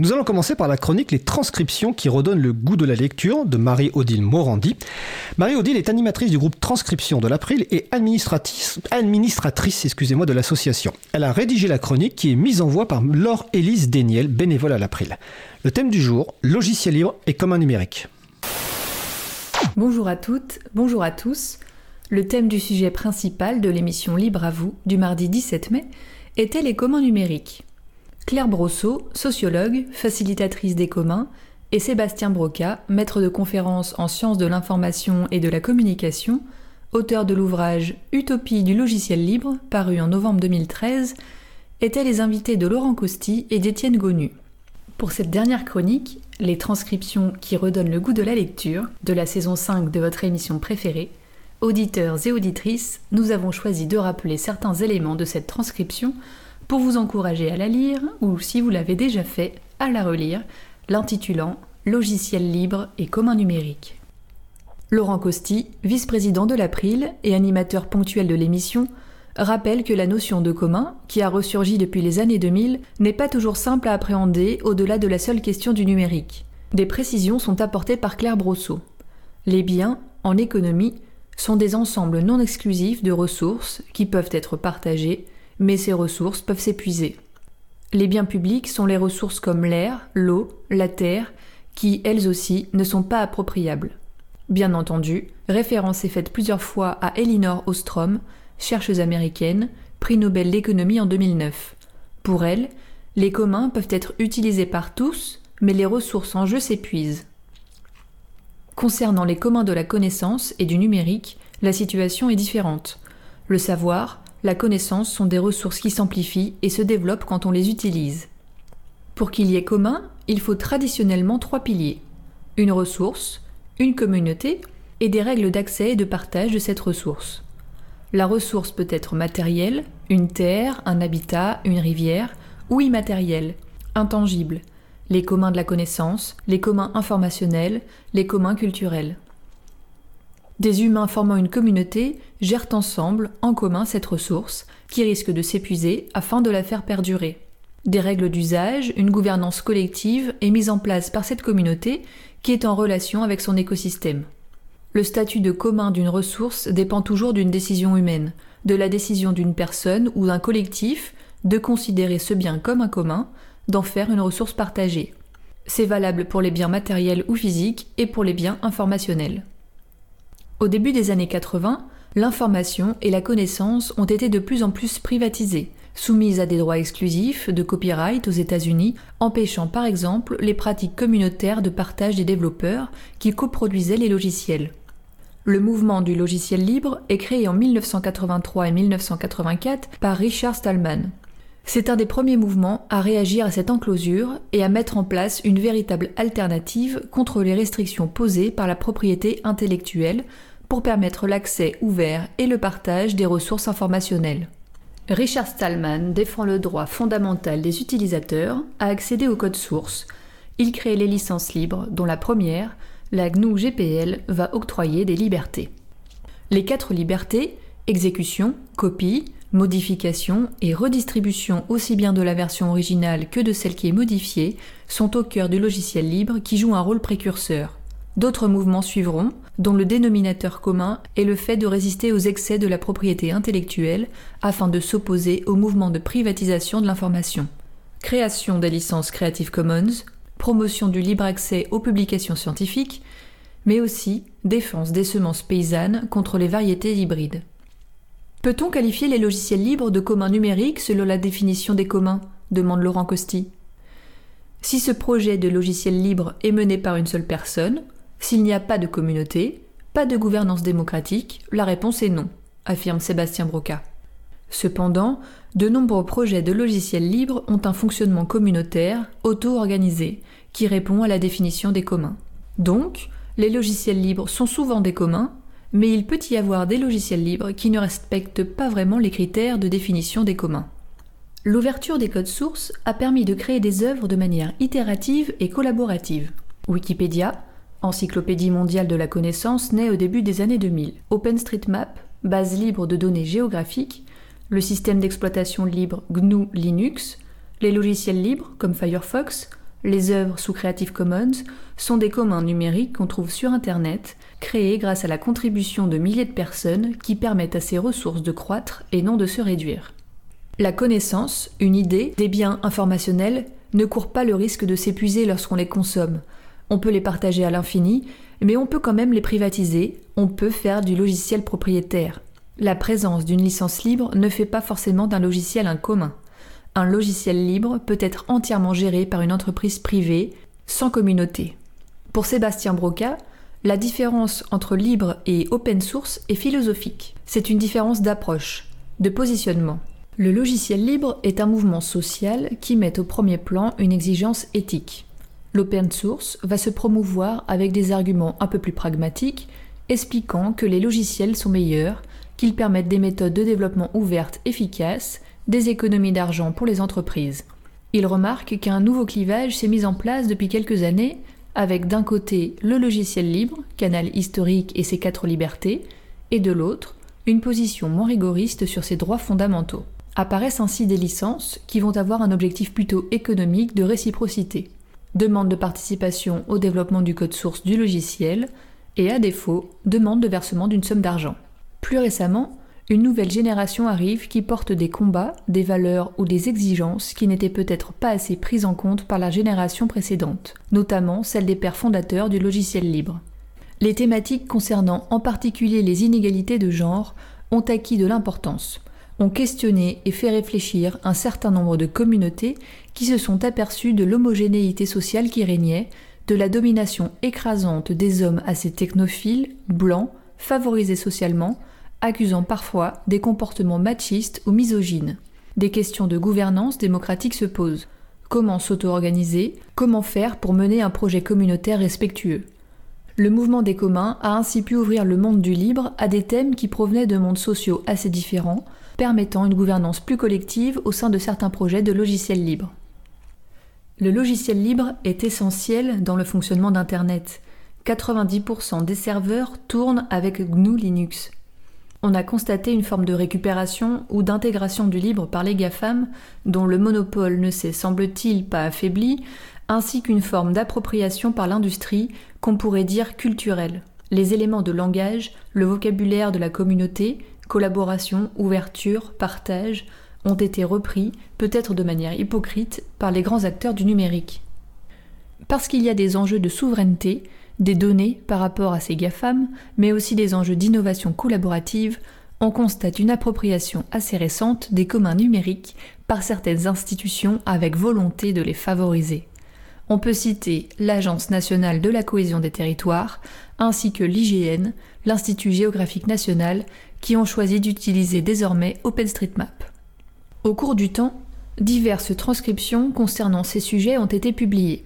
Nous allons commencer par la chronique Les transcriptions qui redonnent le goût de la lecture de Marie-Odile Morandi. Marie-Odile est animatrice du groupe Transcription de l'April et administratrice, excusez-moi, de l'association. Elle a rédigé la chronique qui est mise en voix par Laure Élise Déniel, bénévole à l'April. Le thème du jour, logiciel libre et commun numérique. Bonjour à toutes, bonjour à tous. Le thème du sujet principal de l'émission Libre à vous du mardi 17 mai était les communs numériques. Claire Brosseau, sociologue, facilitatrice des communs, et Sébastien Broca, maître de conférences en sciences de l'information et de la communication, auteur de l'ouvrage Utopie du logiciel libre, paru en novembre 2013, étaient les invités de Laurent Costi et d'Étienne Gonu. Pour cette dernière chronique, les transcriptions qui redonnent le goût de la lecture de la saison 5 de votre émission préférée, auditeurs et auditrices, nous avons choisi de rappeler certains éléments de cette transcription pour vous encourager à la lire ou, si vous l'avez déjà fait, à la relire, l'intitulant Logiciel libre et commun numérique. Laurent Costi, vice-président de l'April et animateur ponctuel de l'émission, rappelle que la notion de commun, qui a ressurgi depuis les années 2000, n'est pas toujours simple à appréhender au-delà de la seule question du numérique. Des précisions sont apportées par Claire Brosseau. Les biens, en économie, sont des ensembles non exclusifs de ressources qui peuvent être partagées mais ces ressources peuvent s'épuiser. Les biens publics sont les ressources comme l'air, l'eau, la terre, qui, elles aussi, ne sont pas appropriables. Bien entendu, référence est faite plusieurs fois à Elinor Ostrom, chercheuse américaine, prix Nobel d'économie en 2009. Pour elle, les communs peuvent être utilisés par tous, mais les ressources en jeu s'épuisent. Concernant les communs de la connaissance et du numérique, la situation est différente. Le savoir, la connaissance sont des ressources qui s'amplifient et se développent quand on les utilise. Pour qu'il y ait commun, il faut traditionnellement trois piliers. Une ressource, une communauté et des règles d'accès et de partage de cette ressource. La ressource peut être matérielle, une terre, un habitat, une rivière, ou immatérielle, intangible, les communs de la connaissance, les communs informationnels, les communs culturels. Des humains formant une communauté gèrent ensemble, en commun, cette ressource, qui risque de s'épuiser afin de la faire perdurer. Des règles d'usage, une gouvernance collective est mise en place par cette communauté qui est en relation avec son écosystème. Le statut de commun d'une ressource dépend toujours d'une décision humaine, de la décision d'une personne ou d'un collectif de considérer ce bien comme un commun, d'en faire une ressource partagée. C'est valable pour les biens matériels ou physiques et pour les biens informationnels. Au début des années 80, l'information et la connaissance ont été de plus en plus privatisées, soumises à des droits exclusifs de copyright aux États-Unis, empêchant par exemple les pratiques communautaires de partage des développeurs qui coproduisaient les logiciels. Le mouvement du logiciel libre est créé en 1983 et 1984 par Richard Stallman. C'est un des premiers mouvements à réagir à cette enclosure et à mettre en place une véritable alternative contre les restrictions posées par la propriété intellectuelle pour permettre l'accès ouvert et le partage des ressources informationnelles. Richard Stallman défend le droit fondamental des utilisateurs à accéder au code source. Il crée les licences libres, dont la première, la GNU GPL, va octroyer des libertés. Les quatre libertés, exécution, copie, modification et redistribution aussi bien de la version originale que de celle qui est modifiée, sont au cœur du logiciel libre qui joue un rôle précurseur. D'autres mouvements suivront, dont le dénominateur commun est le fait de résister aux excès de la propriété intellectuelle afin de s'opposer au mouvement de privatisation de l'information. Création des licences Creative Commons, promotion du libre accès aux publications scientifiques, mais aussi défense des semences paysannes contre les variétés hybrides. Peut-on qualifier les logiciels libres de communs numériques selon la définition des communs? demande Laurent Costi. Si ce projet de logiciel libre est mené par une seule personne, s'il n'y a pas de communauté, pas de gouvernance démocratique, la réponse est non, affirme Sébastien Broca. Cependant, de nombreux projets de logiciels libres ont un fonctionnement communautaire, auto-organisé, qui répond à la définition des communs. Donc, les logiciels libres sont souvent des communs, mais il peut y avoir des logiciels libres qui ne respectent pas vraiment les critères de définition des communs. L'ouverture des codes sources a permis de créer des œuvres de manière itérative et collaborative. Wikipédia, Encyclopédie mondiale de la connaissance naît au début des années 2000. OpenStreetMap, base libre de données géographiques, le système d'exploitation libre GNU Linux, les logiciels libres comme Firefox, Les œuvres sous Creative Commons sont des communs numériques qu'on trouve sur Internet, créés grâce à la contribution de milliers de personnes qui permettent à ces ressources de croître et non de se réduire. La connaissance, une idée, des biens informationnels ne courent pas le risque de s'épuiser lorsqu'on les consomme. On peut les partager à l'infini, mais on peut quand même les privatiser, on peut faire du logiciel propriétaire. La présence d'une licence libre ne fait pas forcément d'un logiciel un commun. Un logiciel libre peut être entièrement géré par une entreprise privée, sans communauté. Pour Sébastien Broca, la différence entre libre et open source est philosophique. C'est une différence d'approche, de positionnement. Le logiciel libre est un mouvement social qui met au premier plan une exigence éthique. L'open source va se promouvoir avec des arguments un peu plus pragmatiques, expliquant que les logiciels sont meilleurs, qu'ils permettent des méthodes de développement ouvertes efficaces, des économies d'argent pour les entreprises. Il remarque qu'un nouveau clivage s'est mis en place depuis quelques années, avec d'un côté le logiciel libre, canal historique et ses quatre libertés, et de l'autre, une position moins rigoriste sur ses droits fondamentaux. Apparaissent ainsi des licences qui vont avoir un objectif plutôt économique de réciprocité demande de participation au développement du code source du logiciel, et à défaut, demande de versement d'une somme d'argent. Plus récemment, une nouvelle génération arrive qui porte des combats, des valeurs ou des exigences qui n'étaient peut-être pas assez prises en compte par la génération précédente, notamment celle des pères fondateurs du logiciel libre. Les thématiques concernant en particulier les inégalités de genre ont acquis de l'importance, ont questionné et fait réfléchir un certain nombre de communautés qui se sont aperçues de l'homogénéité sociale qui régnait, de la domination écrasante des hommes assez technophiles, blancs, favorisés socialement, accusant parfois des comportements machistes ou misogynes. Des questions de gouvernance démocratique se posent. Comment s'auto-organiser? Comment faire pour mener un projet communautaire respectueux? Le mouvement des communs a ainsi pu ouvrir le monde du libre à des thèmes qui provenaient de mondes sociaux assez différents, permettant une gouvernance plus collective au sein de certains projets de logiciels libres. Le logiciel libre est essentiel dans le fonctionnement d'Internet. 90% des serveurs tournent avec GNU Linux. On a constaté une forme de récupération ou d'intégration du libre par les GAFAM, dont le monopole ne s'est, semble-t-il, pas affaibli, ainsi qu'une forme d'appropriation par l'industrie qu'on pourrait dire culturelle. Les éléments de langage, le vocabulaire de la communauté, collaboration, ouverture, partage, ont été repris, peut-être de manière hypocrite, par les grands acteurs du numérique. Parce qu'il y a des enjeux de souveraineté, des données par rapport à ces GAFAM, mais aussi des enjeux d'innovation collaborative, on constate une appropriation assez récente des communs numériques par certaines institutions avec volonté de les favoriser. On peut citer l'Agence nationale de la cohésion des territoires, ainsi que l'IGN, l'Institut géographique national, qui ont choisi d'utiliser désormais OpenStreetMap. Au cours du temps, diverses transcriptions concernant ces sujets ont été publiées.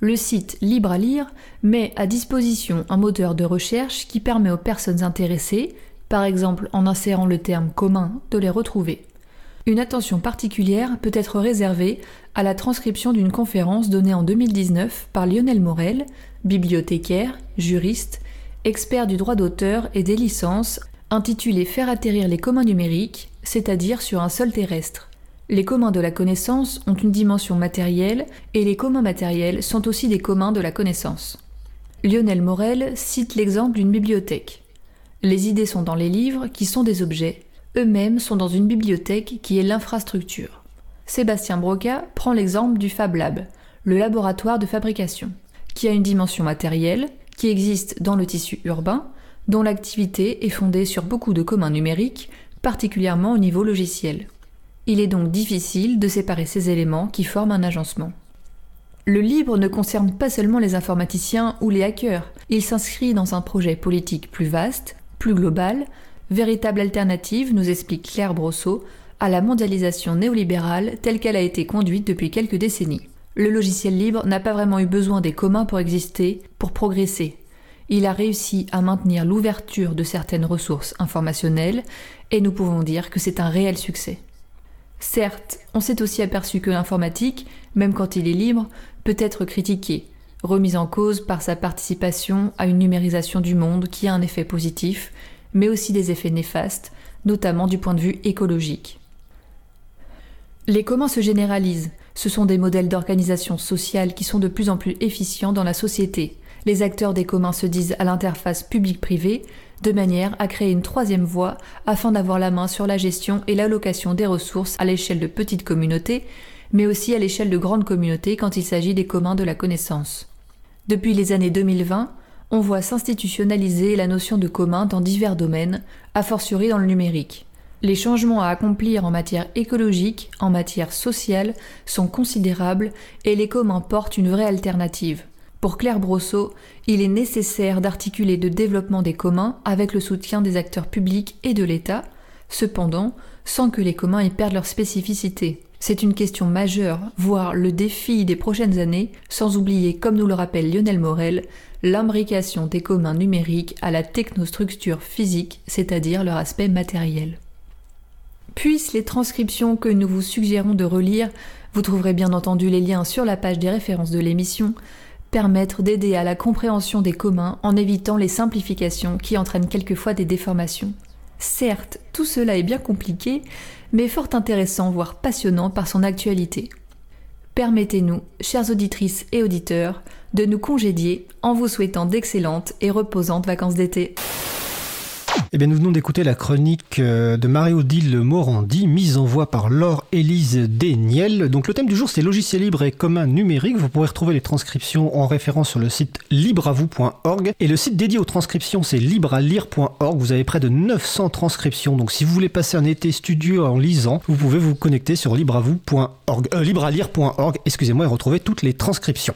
Le site Libre à lire met à disposition un moteur de recherche qui permet aux personnes intéressées, par exemple en insérant le terme commun, de les retrouver. Une attention particulière peut être réservée à la transcription d'une conférence donnée en 2019 par Lionel Morel, bibliothécaire, juriste, expert du droit d'auteur et des licences intitulé Faire atterrir les communs numériques, c'est-à-dire sur un sol terrestre. Les communs de la connaissance ont une dimension matérielle et les communs matériels sont aussi des communs de la connaissance. Lionel Morel cite l'exemple d'une bibliothèque. Les idées sont dans les livres qui sont des objets, eux-mêmes sont dans une bibliothèque qui est l'infrastructure. Sébastien Broca prend l'exemple du Fab Lab, le laboratoire de fabrication, qui a une dimension matérielle, qui existe dans le tissu urbain, dont l'activité est fondée sur beaucoup de communs numériques, particulièrement au niveau logiciel. Il est donc difficile de séparer ces éléments qui forment un agencement. Le libre ne concerne pas seulement les informaticiens ou les hackers, il s'inscrit dans un projet politique plus vaste, plus global, véritable alternative, nous explique Claire Brosseau, à la mondialisation néolibérale telle qu'elle a été conduite depuis quelques décennies. Le logiciel libre n'a pas vraiment eu besoin des communs pour exister, pour progresser, il a réussi à maintenir l'ouverture de certaines ressources informationnelles et nous pouvons dire que c'est un réel succès. Certes, on s'est aussi aperçu que l'informatique, même quand il est libre, peut être critiqué, remise en cause par sa participation à une numérisation du monde qui a un effet positif, mais aussi des effets néfastes, notamment du point de vue écologique. Les communs se généralisent, Ce sont des modèles d'organisation sociale qui sont de plus en plus efficients dans la société. Les acteurs des communs se disent à l'interface public-privé, de manière à créer une troisième voie afin d'avoir la main sur la gestion et l'allocation des ressources à l'échelle de petites communautés, mais aussi à l'échelle de grandes communautés quand il s'agit des communs de la connaissance. Depuis les années 2020, on voit s'institutionnaliser la notion de commun dans divers domaines, a fortiori dans le numérique. Les changements à accomplir en matière écologique, en matière sociale, sont considérables et les communs portent une vraie alternative. Pour Claire Brosseau, il est nécessaire d'articuler le développement des communs avec le soutien des acteurs publics et de l'État, cependant sans que les communs y perdent leur spécificité. C'est une question majeure, voire le défi des prochaines années, sans oublier, comme nous le rappelle Lionel Morel, l'imbrication des communs numériques à la technostructure physique, c'est-à-dire leur aspect matériel. Puissent les transcriptions que nous vous suggérons de relire, vous trouverez bien entendu les liens sur la page des références de l'émission, permettre d'aider à la compréhension des communs en évitant les simplifications qui entraînent quelquefois des déformations. Certes, tout cela est bien compliqué, mais fort intéressant, voire passionnant par son actualité. Permettez-nous, chères auditrices et auditeurs, de nous congédier en vous souhaitant d'excellentes et reposantes vacances d'été. Eh bien, nous venons d'écouter la chronique euh, de Marie-Odile Morandi, mise en voix par Laure-Élise Desniel. Donc, le thème du jour, c'est logiciel libre et commun numérique. Vous pourrez retrouver les transcriptions en référence sur le site libreavou.org. Et le site dédié aux transcriptions, c'est librealire.org. Vous avez près de 900 transcriptions. Donc, si vous voulez passer un été studieux en lisant, vous pouvez vous connecter sur libreavou.org, euh, librealire.org, excusez-moi, et retrouver toutes les transcriptions.